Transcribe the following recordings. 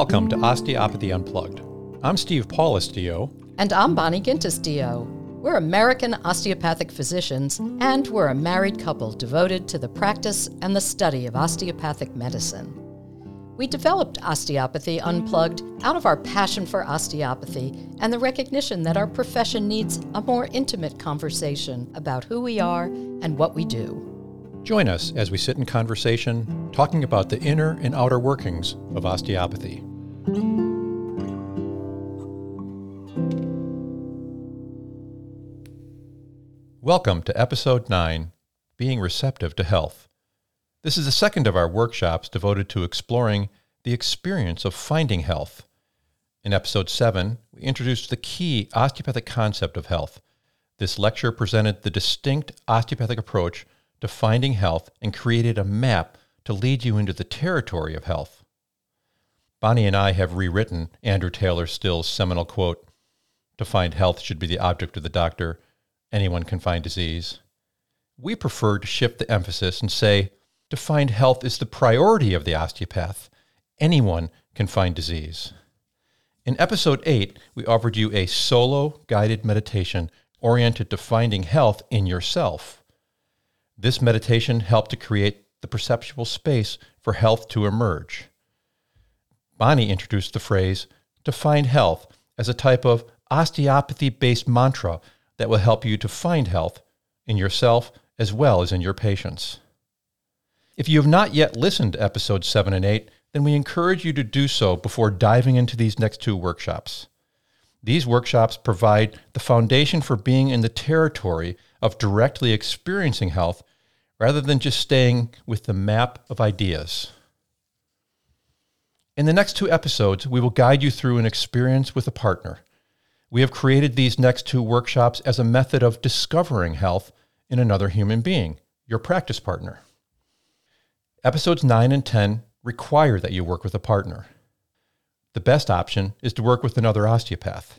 Welcome to Osteopathy Unplugged. I'm Steve Paulus, DO. And I'm Bonnie Gintis, DO. We're American osteopathic physicians, and we're a married couple devoted to the practice and the study of osteopathic medicine. We developed Osteopathy Unplugged out of our passion for osteopathy and the recognition that our profession needs a more intimate conversation about who we are and what we do. Join us as we sit in conversation, talking about the inner and outer workings of osteopathy. Welcome to Episode 9 Being Receptive to Health. This is the second of our workshops devoted to exploring the experience of finding health. In Episode 7, we introduced the key osteopathic concept of health. This lecture presented the distinct osteopathic approach to finding health and created a map to lead you into the territory of health. Bonnie and I have rewritten Andrew Taylor Still's seminal quote To find health should be the object of the doctor. Anyone can find disease. We prefer to shift the emphasis and say to find health is the priority of the osteopath. Anyone can find disease. In episode 8, we offered you a solo guided meditation oriented to finding health in yourself. This meditation helped to create the perceptual space for health to emerge. Bonnie introduced the phrase to find health as a type of osteopathy based mantra that will help you to find health in yourself as well as in your patients. If you have not yet listened to episodes 7 and 8, then we encourage you to do so before diving into these next two workshops. These workshops provide the foundation for being in the territory of directly experiencing health rather than just staying with the map of ideas. In the next two episodes, we will guide you through an experience with a partner. We have created these next two workshops as a method of discovering health in another human being, your practice partner. Episodes 9 and 10 require that you work with a partner. The best option is to work with another osteopath.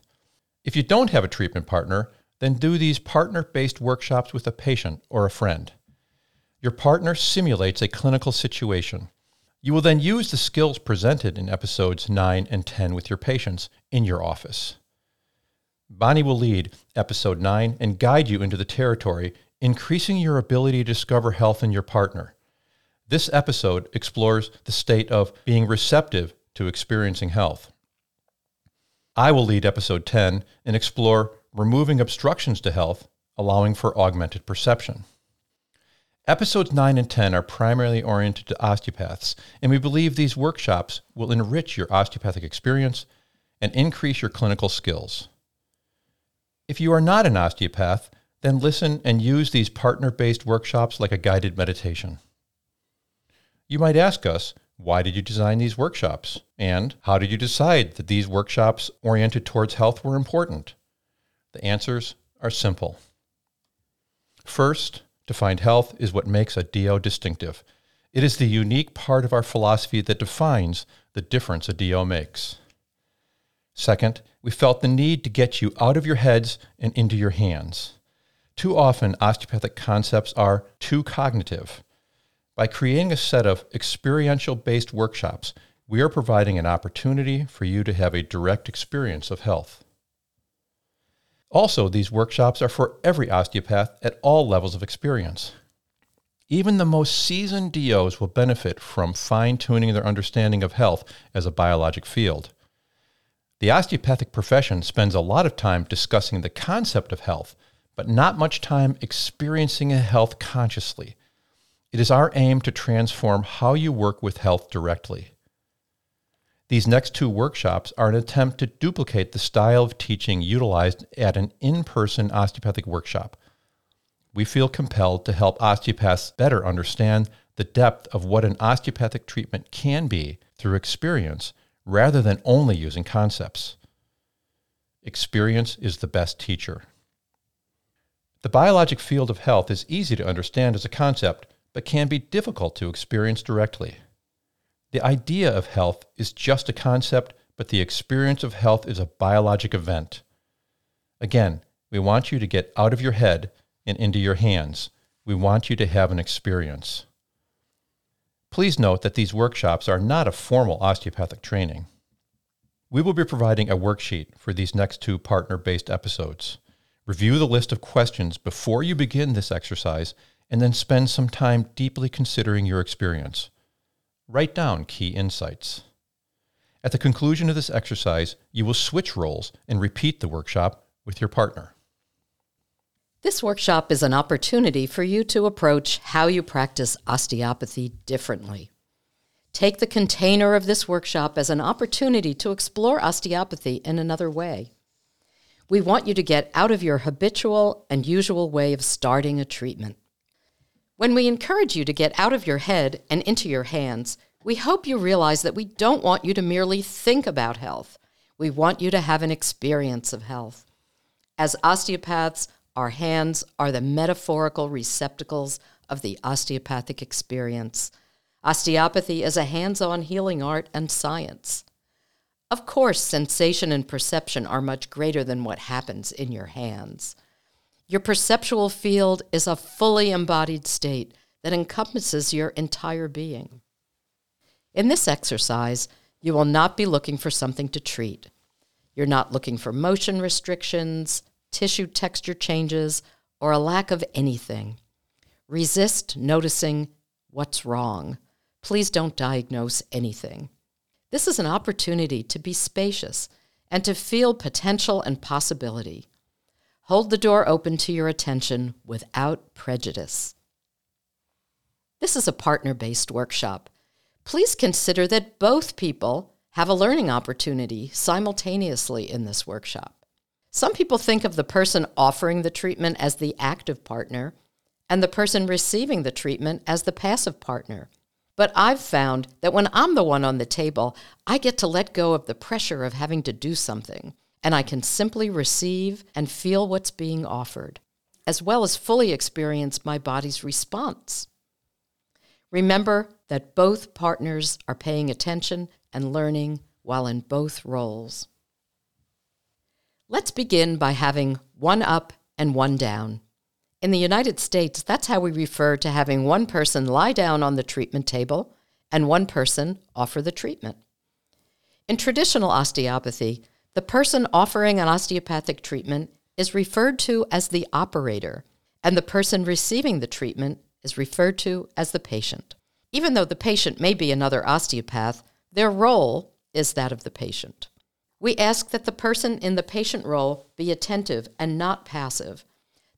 If you don't have a treatment partner, then do these partner based workshops with a patient or a friend. Your partner simulates a clinical situation. You will then use the skills presented in episodes 9 and 10 with your patients in your office. Bonnie will lead episode 9 and guide you into the territory, increasing your ability to discover health in your partner. This episode explores the state of being receptive to experiencing health. I will lead episode 10 and explore removing obstructions to health, allowing for augmented perception. Episodes 9 and 10 are primarily oriented to osteopaths, and we believe these workshops will enrich your osteopathic experience and increase your clinical skills. If you are not an osteopath, then listen and use these partner based workshops like a guided meditation. You might ask us, why did you design these workshops? And how did you decide that these workshops oriented towards health were important? The answers are simple. First, to find health is what makes a DO distinctive. It is the unique part of our philosophy that defines the difference a DO makes. Second, we felt the need to get you out of your heads and into your hands. Too often, osteopathic concepts are too cognitive. By creating a set of experiential based workshops, we are providing an opportunity for you to have a direct experience of health. Also, these workshops are for every osteopath at all levels of experience. Even the most seasoned DOs will benefit from fine tuning their understanding of health as a biologic field. The osteopathic profession spends a lot of time discussing the concept of health, but not much time experiencing a health consciously. It is our aim to transform how you work with health directly. These next two workshops are an attempt to duplicate the style of teaching utilized at an in person osteopathic workshop. We feel compelled to help osteopaths better understand the depth of what an osteopathic treatment can be through experience rather than only using concepts. Experience is the best teacher. The biologic field of health is easy to understand as a concept, but can be difficult to experience directly. The idea of health is just a concept, but the experience of health is a biologic event. Again, we want you to get out of your head and into your hands. We want you to have an experience. Please note that these workshops are not a formal osteopathic training. We will be providing a worksheet for these next two partner based episodes. Review the list of questions before you begin this exercise and then spend some time deeply considering your experience. Write down key insights. At the conclusion of this exercise, you will switch roles and repeat the workshop with your partner. This workshop is an opportunity for you to approach how you practice osteopathy differently. Take the container of this workshop as an opportunity to explore osteopathy in another way. We want you to get out of your habitual and usual way of starting a treatment. When we encourage you to get out of your head and into your hands, we hope you realize that we don't want you to merely think about health. We want you to have an experience of health. As osteopaths, our hands are the metaphorical receptacles of the osteopathic experience. Osteopathy is a hands on healing art and science. Of course, sensation and perception are much greater than what happens in your hands. Your perceptual field is a fully embodied state that encompasses your entire being. In this exercise, you will not be looking for something to treat. You're not looking for motion restrictions, tissue texture changes, or a lack of anything. Resist noticing what's wrong. Please don't diagnose anything. This is an opportunity to be spacious and to feel potential and possibility. Hold the door open to your attention without prejudice. This is a partner based workshop please consider that both people have a learning opportunity simultaneously in this workshop. Some people think of the person offering the treatment as the active partner and the person receiving the treatment as the passive partner. But I've found that when I'm the one on the table, I get to let go of the pressure of having to do something, and I can simply receive and feel what's being offered, as well as fully experience my body's response. Remember that both partners are paying attention and learning while in both roles. Let's begin by having one up and one down. In the United States, that's how we refer to having one person lie down on the treatment table and one person offer the treatment. In traditional osteopathy, the person offering an osteopathic treatment is referred to as the operator, and the person receiving the treatment is referred to as the patient. Even though the patient may be another osteopath, their role is that of the patient. We ask that the person in the patient role be attentive and not passive.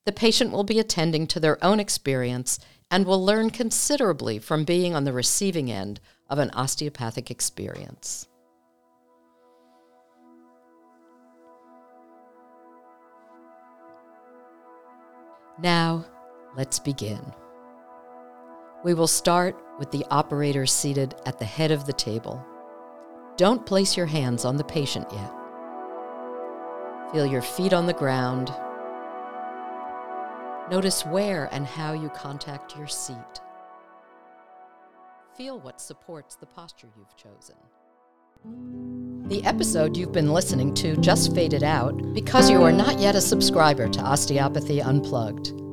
The patient will be attending to their own experience and will learn considerably from being on the receiving end of an osteopathic experience. Now, let's begin. We will start with the operator seated at the head of the table. Don't place your hands on the patient yet. Feel your feet on the ground. Notice where and how you contact your seat. Feel what supports the posture you've chosen. The episode you've been listening to just faded out because you are not yet a subscriber to Osteopathy Unplugged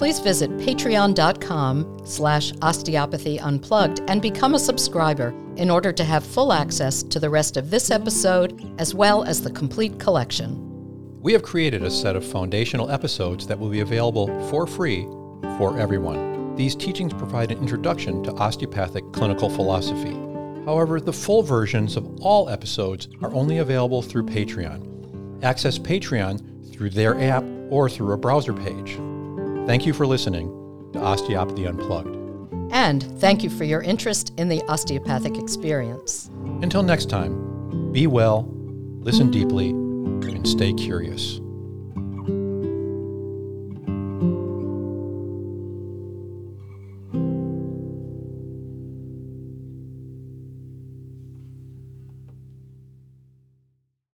please visit patreon.com slash osteopathy unplugged and become a subscriber in order to have full access to the rest of this episode as well as the complete collection. We have created a set of foundational episodes that will be available for free for everyone. These teachings provide an introduction to osteopathic clinical philosophy. However, the full versions of all episodes are only available through Patreon. Access Patreon through their app or through a browser page. Thank you for listening to Osteopathy Unplugged. And thank you for your interest in the osteopathic experience. Until next time, be well, listen deeply, and stay curious.